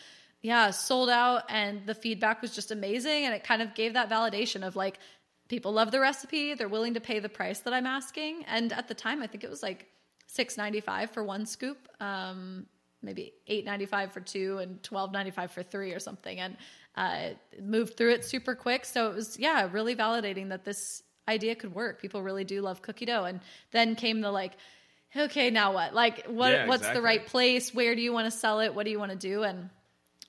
yeah, sold out. And the feedback was just amazing. And it kind of gave that validation of like, people love the recipe. They're willing to pay the price that I'm asking. And at the time, I think it was like six ninety five for one scoop. Um, maybe eight ninety five for two and twelve ninety five for three or something, and uh, moved through it super quick. So it was yeah, really validating that this idea could work. People really do love cookie dough, and then came the like, okay, now what? Like, what? Yeah, what's the right place? Where do you want to sell it? What do you want to do? And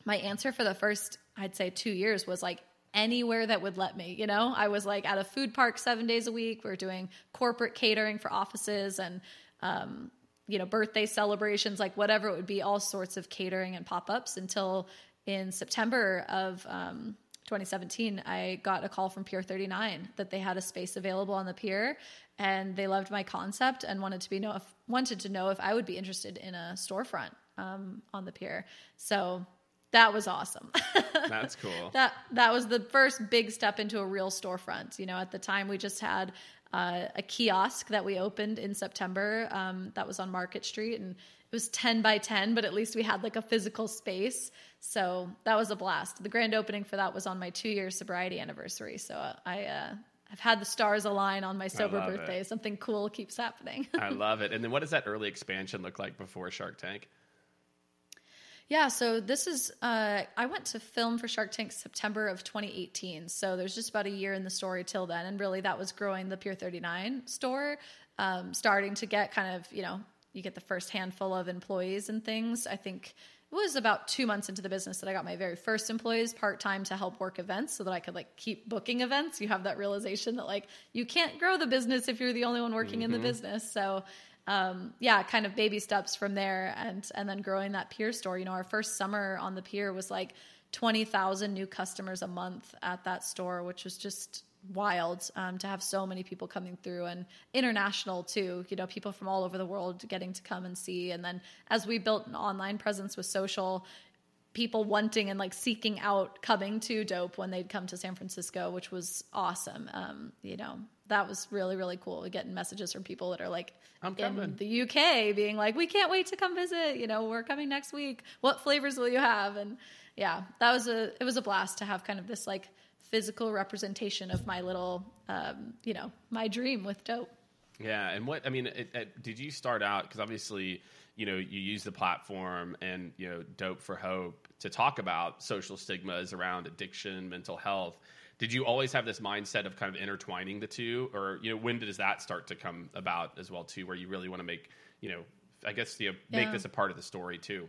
my answer for the first, I'd say, two years was like anywhere that would let me. You know, I was like at a food park seven days a week. We are doing corporate catering for offices and, um, you know, birthday celebrations, like whatever it would be, all sorts of catering and pop ups until in September of um, 2017, I got a call from Pier 39 that they had a space available on the pier, and they loved my concept and wanted to be know if wanted to know if I would be interested in a storefront um, on the pier. So that was awesome. That's cool. that that was the first big step into a real storefront. You know, at the time we just had uh, a kiosk that we opened in September. Um, that was on Market Street, and it was ten by ten, but at least we had like a physical space. So that was a blast. The grand opening for that was on my two year sobriety anniversary. So I. Uh, I've had the stars align on my sober love it. birthday. Something cool keeps happening. I love it. And then what does that early expansion look like before Shark Tank? Yeah, so this is uh, I went to film for Shark Tank September of 2018. So there's just about a year in the story till then, and really that was growing the Pier 39 store, um, starting to get kind of you know you get the first handful of employees and things. I think it was about two months into the business that I got my very first employees part time to help work events, so that I could like keep booking events. You have that realization that like you can't grow the business if you're the only one working in the business. So um, yeah, kind of baby steps from there, and and then growing that pier store. You know, our first summer on the pier was like twenty thousand new customers a month at that store, which was just wild um, to have so many people coming through and international too. You know, people from all over the world getting to come and see. And then as we built an online presence with social, people wanting and like seeking out coming to Doughp when they'd come to san francisco which was awesome. Um, you know that was really really cool getting messages from people that are like I'm in coming. the uk being like we can't wait to come visit. You know we're coming next week. What flavors will you have? And yeah that was a it was a blast to have kind of this like physical representation of my little um, you know my dream with Doughp. Yeah, and what I mean, it, it, did you start out because obviously, you know, you use the platform and you know, Doughp for Hope to talk about social stigmas around addiction, mental health. Did you always have this mindset of kind of intertwining the two, or you know, when does that start to come about as well too, where you really want to make, you know, I guess you know, make Yeah. this a part of the story too?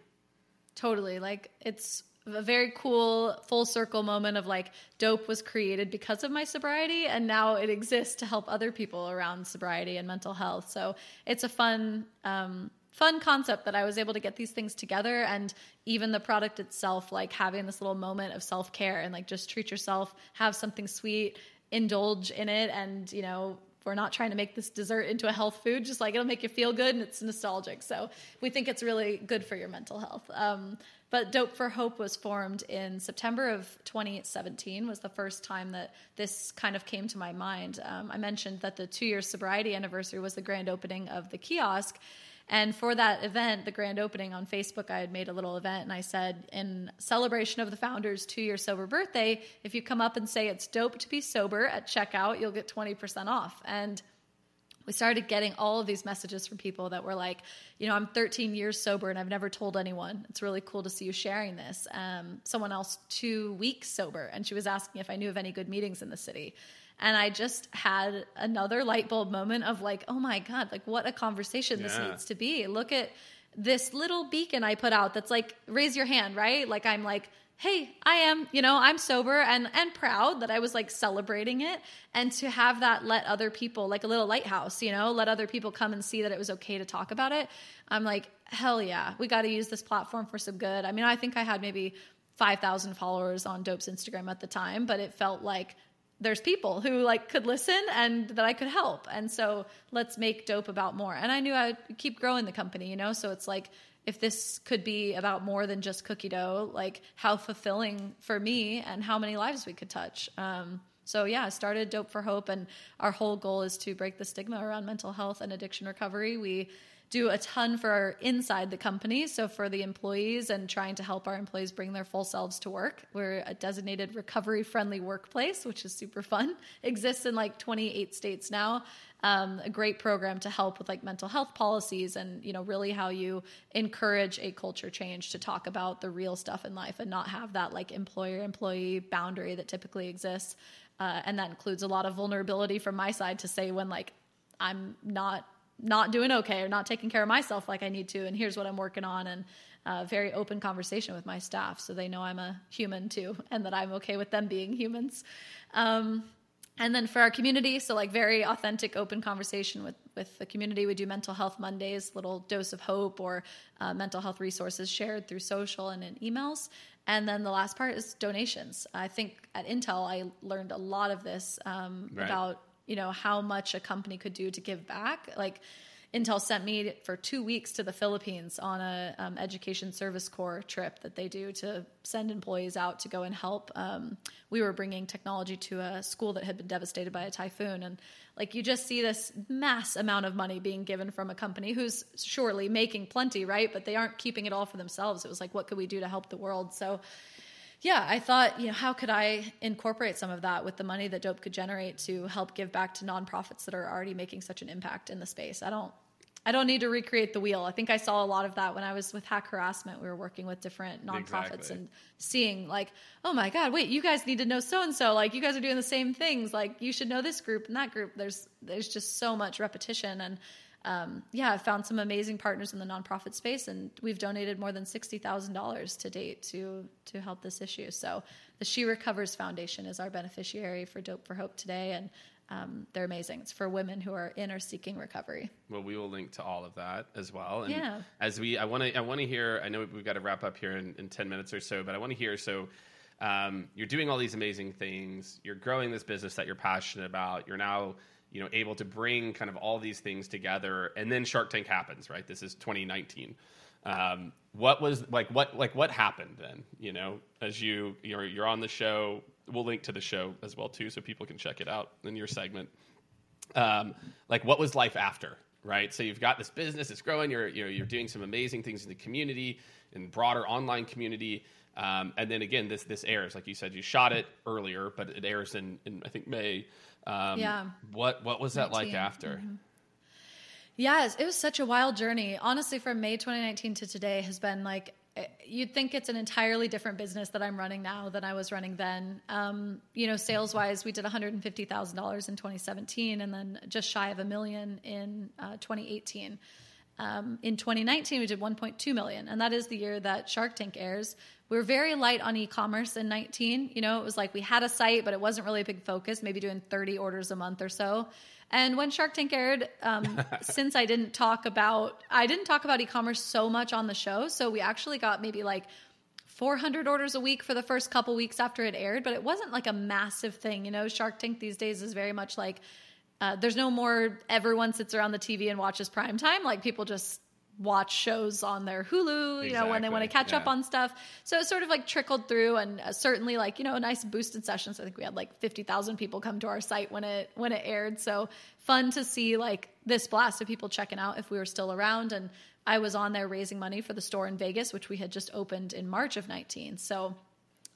Totally. Like it's a very cool full circle moment of like Doughp was created because of my sobriety and now it exists to help other people around sobriety and mental health. So it's a fun um fun concept that I was able to get these things together and even the product itself, like having this little moment of self care and like just treat yourself, have something sweet, indulge in it, and you know, we're not trying to make this dessert into a health food, just like it'll make you feel good and it's nostalgic. So we think it's really good for your mental health. Um, but Doughp for Hope was formed in September of 2017 was the first time that this kind of came to my mind. Um, I mentioned that the two year sobriety anniversary was the grand opening of the kiosk. And for that event, the grand opening on Facebook, I had made a little event and I said, in celebration of the founder's two year sober birthday, if you come up and say it's dope to be sober at checkout, you'll get 20% off. And we started getting all of these messages from people that were like, you know, I'm 13 years sober and I've never told anyone. It's really cool to see you sharing this. Um, someone else, two weeks sober, and she was asking if I knew of any good meetings in the city. And I just had another light bulb moment of like, oh my God, like what a conversation this Yeah. needs to be. Look at this little beacon I put out that's like, raise your hand, right? Like I'm like, hey, I am, you know, I'm sober and and proud that I was like celebrating it. And to have that let other people, like a little lighthouse, you know, let other people come and see that it was okay to talk about it. I'm like, hell yeah, we got to use this platform for some good. I mean, I think I had maybe 5,000 followers on Doughp's Instagram at the time, but it felt like there's people who like could listen and that I could help. And so let's make Doughp about more. And I knew I'd keep growing the company, you know? So it's like if this could be about more than just cookie dough, like how fulfilling for me and how many lives we could touch. Um, so yeah, I started Doughp for Hope, and our whole goal is to break the stigma around mental health and addiction recovery. We do a ton for our inside the company, so for the employees and trying to help our employees bring their full selves to work. We're a designated recovery-friendly workplace, which is super fun. Exists in like 28 states now. Um, a great program to help with like mental health policies and you know really how you encourage a culture change to talk about the real stuff in life and not have that like employer employee boundary that typically exists uh, and that includes a lot of vulnerability from my side to say when like i'm not not doing okay or not taking care of myself like i need to and here's what i'm working on and uh, very open conversation with my staff so they know i'm a human too and that i'm okay with them being humans. Um, and then for our community so like very authentic open conversation with with the community. We do mental health mondays little dose of hope or uh, mental health resources shared through social and in emails. And then the last part is donations. I think at intel i learned a lot of this um, Right. about you know how much a company could do to give back like Intel sent me for two weeks to the Philippines on a um, education service corps trip that they do to send employees out to go and help. Um, we were bringing technology to a school that had been devastated by a typhoon, and like you just see this mass amount of money being given from a company who's surely making plenty, right? But they aren't keeping it all for themselves. It was like, what could we do to help the world? So yeah, I thought, you know, how could I incorporate some of that with the money that Doughp could generate to help give back to nonprofits that are already making such an impact in the space? I don't I don't need to recreate the wheel. I think I saw a lot of that when I was with Hack Harassment. We were working with different nonprofits Exactly. and seeing like, oh my God, wait, you guys need to know so and so. Like you guys are doing the same things. Like you should know this group and that group. There's there's just so much repetition and um, yeah, I've found some amazing partners in the nonprofit space, and we've donated more than sixty thousand dollars to date to to help this issue. So, the She Recovers Foundation is our beneficiary for Doughp for Hope today, and um, they're amazing. It's for women who are in or seeking recovery. Well, we will link to all of that as well. And Yeah. as we, I want to, I want to hear. I know we've got to wrap up here in, in ten minutes or so, but I want to hear. So, um, you're doing all these amazing things. You're growing this business that you're passionate about. You're now, you know, able to bring kind of all these things together, and then Shark Tank happens. Right. This is 2019. Um, what was like? What like what happened then? You know, as you you're you're on the show. We'll link to the show as well too, so people can check it out in your segment um, like what was life after right so you've got this business it's growing you're you're, you're doing some amazing things in the community and broader online community um, and then again this this airs like you said you shot it earlier but it airs in, in i think may um, Yeah. what what was that like 19, after Yes, it was such a wild journey. Honestly, from May 2019 to today has been like eh, you'd think it's an entirely different business that I'm running now than I was running then. Um, you know, sales wise, we did $150,000 in 2017 and then just shy of a million in uh, 2018. Um, in 2019, we did 1.2 million, and that is the year that Shark Tank airs. We were very light on e-commerce in 19. You know, it was like we had a site, but it wasn't really a big focus. Maybe doing 30 orders a month or so. And when Shark Tank aired, um, since I didn't talk about I didn't talk about e-commerce so much on the show, so we actually got maybe like 400 orders a week for the first couple weeks after it aired, but it wasn't like a massive thing. You know, Shark Tank these days is very much like uh, there's no more everyone sits around the TV and watches prime time. Like people just watch shows on their Hulu, you know, when they want to catch yeah. up on stuff. So it sort of like trickled through and uh, certainly like, you know, a nice boosted sessions. I think we had like 50,000 people come to our site when it when it aired. So fun to see like this blast of people checking out if we were still around and I was on there raising money for the store in Vegas, which we had just opened in March of 19. So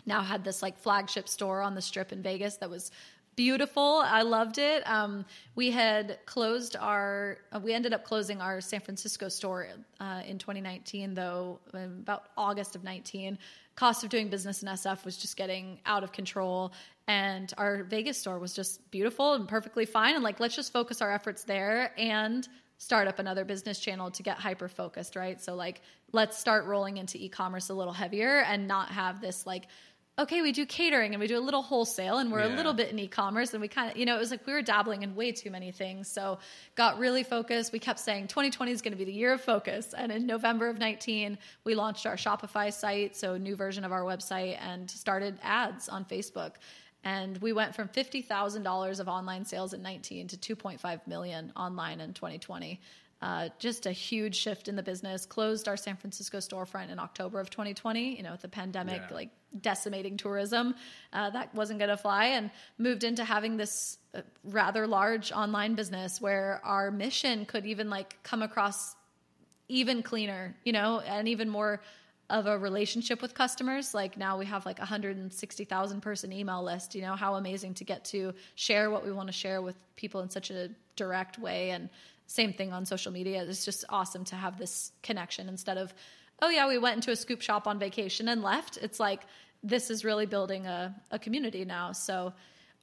now had this like flagship store on the strip in Vegas that was beautiful. I loved it. Um, we had closed our, uh, we ended up closing our San Francisco store uh, in 2019, though, about August of 19. Cost of doing business in SF was just getting out of control. And our Vegas store was just beautiful and perfectly fine. And like, let's just focus our efforts there and start up another business channel to get hyper focused, right? So like let's start rolling into e-commerce a little heavier and not have this like okay, we do catering and we do a little wholesale and we're yeah. a little bit in e-commerce and we kind of, you know, it was like we were dabbling in way too many things. So got really focused. We kept saying 2020 is going to be the year of focus. And in November of 19, we launched our Shopify site, so new version of our website and started ads on Facebook. And we went from $50,000 of online sales in 19 to 2.5 million online in 2020. Uh, just a huge shift in the business. Closed our San Francisco storefront in October of 2020. You know, with the pandemic yeah. like decimating tourism, uh, that wasn't going to fly, and moved into having this uh, rather large online business where our mission could even like come across even cleaner, you know, and even more of a relationship with customers. Like now we have like 160,000 person email list. You know, how amazing to get to share what we want to share with people in such a direct way. And same thing on social media. It's just awesome to have this connection instead of, oh, yeah, we went into a scoop shop on vacation and left. It's like, this is really building a, a community now. So,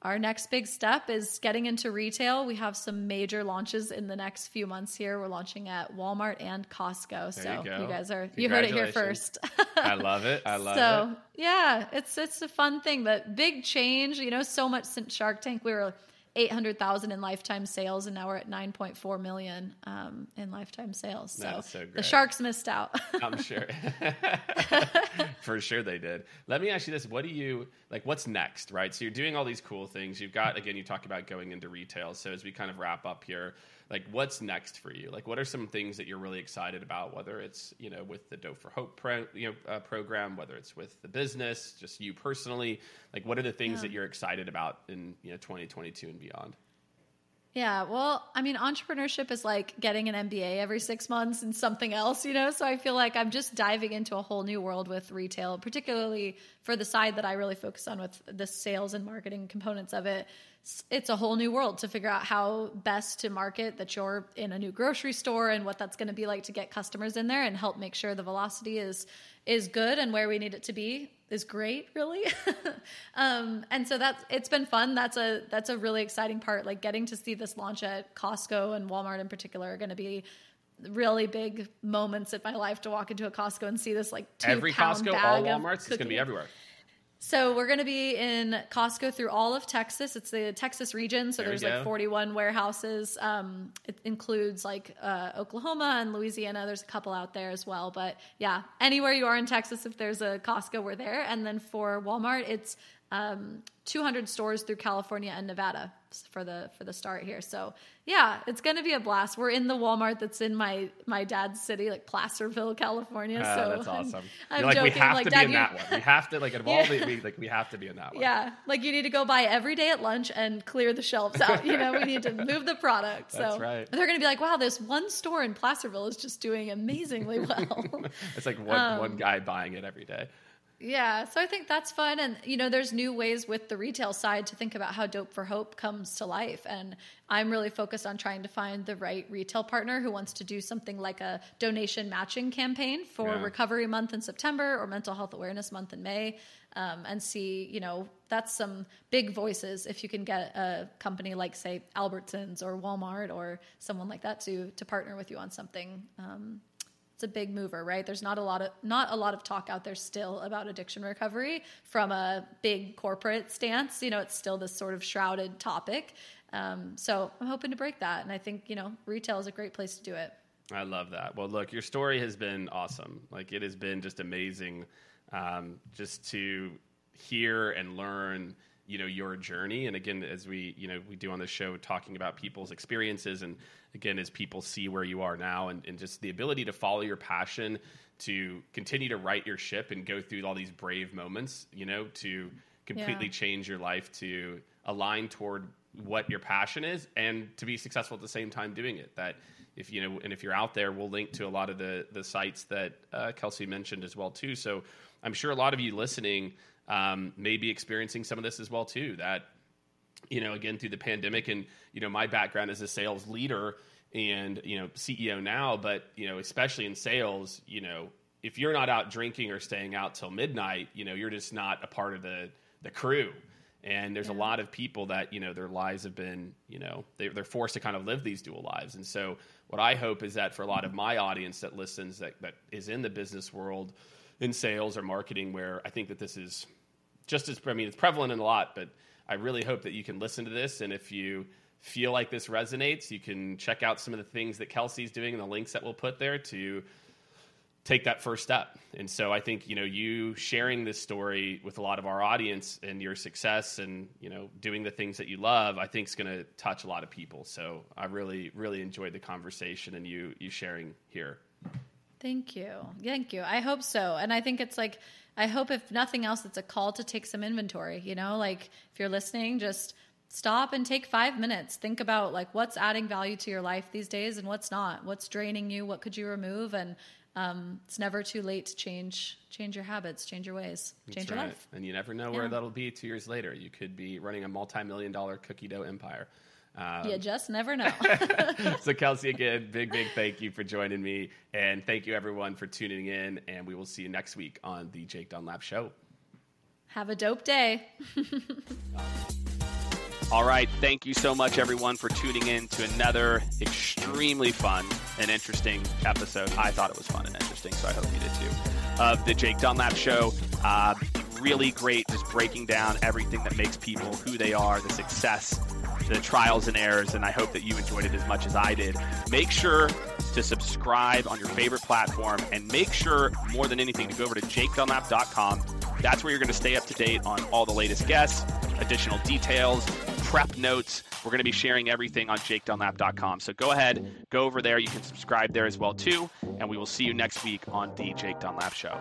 our next big step is getting into retail. We have some major launches in the next few months here. We're launching at Walmart and Costco. There so you, you, guys are you heard it here first. I love it. I love so, it. So yeah, it's it's a fun thing, but big change. You know, so much since Shark Tank. We were 800,000 in lifetime sales and now we're at 9.4 million um, in lifetime sales. So, so the Sharks missed out. I'm sure. For sure they did. Let me ask you this. What do you like what's next, right? So you're doing all these cool things. You've got again you talk about going into retail. So as we kind of wrap up here, like what's next for you? Like what are some things that you're really excited about whether it's you know with the Doughp for hope pro, you know uh, program whether it's with the business just you personally? Like what are the things yeah. that you're excited about in you know 2022 and beyond yeah, well, I mean, entrepreneurship is like getting an MBA every six months and something else, you know? So I feel like I'm just diving into a whole new world with retail, particularly for the side that I really focus on with the sales and marketing components of it it's a whole new world to figure out how best to market that you're in a new grocery store and what that's going to be like to get customers in there and help make sure the velocity is is good and where we need it to be is great really. Um, and so that's it's been fun. That's a that's a really exciting part like getting to see this launch at costco and walmart in particular are going to be really big moments in my life to walk into a costco and see this like two every costco all walmarts it's going to be everywhere so we're going to be in Costco through all of Texas. It's the Texas region, so there there's like 41 warehouses. Um, it includes like uh, Oklahoma and Louisiana. There's a couple out there as well, but yeah, anywhere you are in Texas, if there's a Costco, we're there. And then for Walmart, it's um, 200 stores through California and Nevada for the for the start here. So yeah, it's gonna be a blast. We're in the Walmart that's in my my dad's city, like Placerville, California. Uh, so that's awesome. I'm, I'm like, joking. We have like, to Dad, be in that one. We have to like of all the we, like we have to be in that one. Yeah, like you need to go buy every day at lunch and clear the shelves out. You know, we need to move the product. So right. They're gonna be like, wow, this one store in Placerville is just doing amazingly well. it's like one um, one guy buying it every day. Yeah, so I think that's fun. And, you know, there's new ways with the retail side to think about how Doughp for Hope comes to life. And I'm really focused on trying to find the right retail partner who wants to do something like a donation matching campaign for yeah. Recovery Month in September or Mental Health Awareness Month in May. Um, and see, you know, that's some big voices if you can get a company like, say, Albertsons or Walmart or someone like that to to partner with you on something. Um, it's a big mover, right? There's not a lot of not a lot of talk out there still about addiction recovery from a big corporate stance. You know, it's still this sort of shrouded topic. Um, so I'm hoping to break that, and I think you know retail is a great place to do it. I love that. Well, look, your story has been awesome. Like it has been just amazing, um, just to hear and learn you know your journey. And again as we you know we do on the show talking about people's experiences and again as people see where you are now and, and just the ability to follow your passion to continue to right your ship and go through all these brave moments you know to completely yeah. change your life to align toward what your passion is and to be successful at the same time doing it. That if you know and if you're out there we'll link to a lot of the the sites that uh, kelsey mentioned as well too. So i'm sure a lot of you listening um, may be experiencing some of this as well too. That you know, again through the pandemic, and you know, my background as a sales leader and you know CEO now, but you know, especially in sales, you know, if you're not out drinking or staying out till midnight, you know, you're just not a part of the the crew. And there's yeah. a lot of people that you know their lives have been you know they, they're forced to kind of live these dual lives. And so what I hope is that for a lot of my audience that listens that that is in the business world, in sales or marketing, where I think that this is just as I mean it's prevalent in a lot, but I really hope that you can listen to this and if you feel like this resonates, you can check out some of the things that Kelsey's doing and the links that we'll put there to take that first step. And so I think, you know, you sharing this story with a lot of our audience and your success and, you know, doing the things that you love, I think is going to touch a lot of people. So I really, really enjoyed the conversation and you, you sharing here. Thank you. Thank you. I hope so. And I think it's like, I hope if nothing else, it's a call to take some inventory. You know, like if you're listening, just stop and take five minutes. Think about like what's adding value to your life these days and what's not. What's draining you? What could you remove? And um, it's never too late to change change your habits, change your ways, change That's your life. And you never know where that'll be two years later. You could be running a multi million dollar cookie dough empire. Um, you just never know. so, Kelsey, again, big, big thank you for joining me. And thank you, everyone, for tuning in. And we will see you next week on the Jake Dunlap Show. Have a dope day. All right. Thank you so much, everyone, for tuning in to another extremely fun and interesting episode. I thought it was fun and interesting, so I hope you did too. Of the Jake Dunlap Show. Uh, really great, just breaking down everything that makes people who they are, the success the trials and errors, and I hope that you enjoyed it as much as I did. Make sure to subscribe on your favorite platform, and make sure, more than anything, to go over to jakedunlap.com. That's where you're going to stay up to date on all the latest guests, additional details, prep notes. We're going to be sharing everything on jakedunlap.com. So go ahead, go over there. You can subscribe there as well too, and we will see you next week on the Jake Dunlap Show.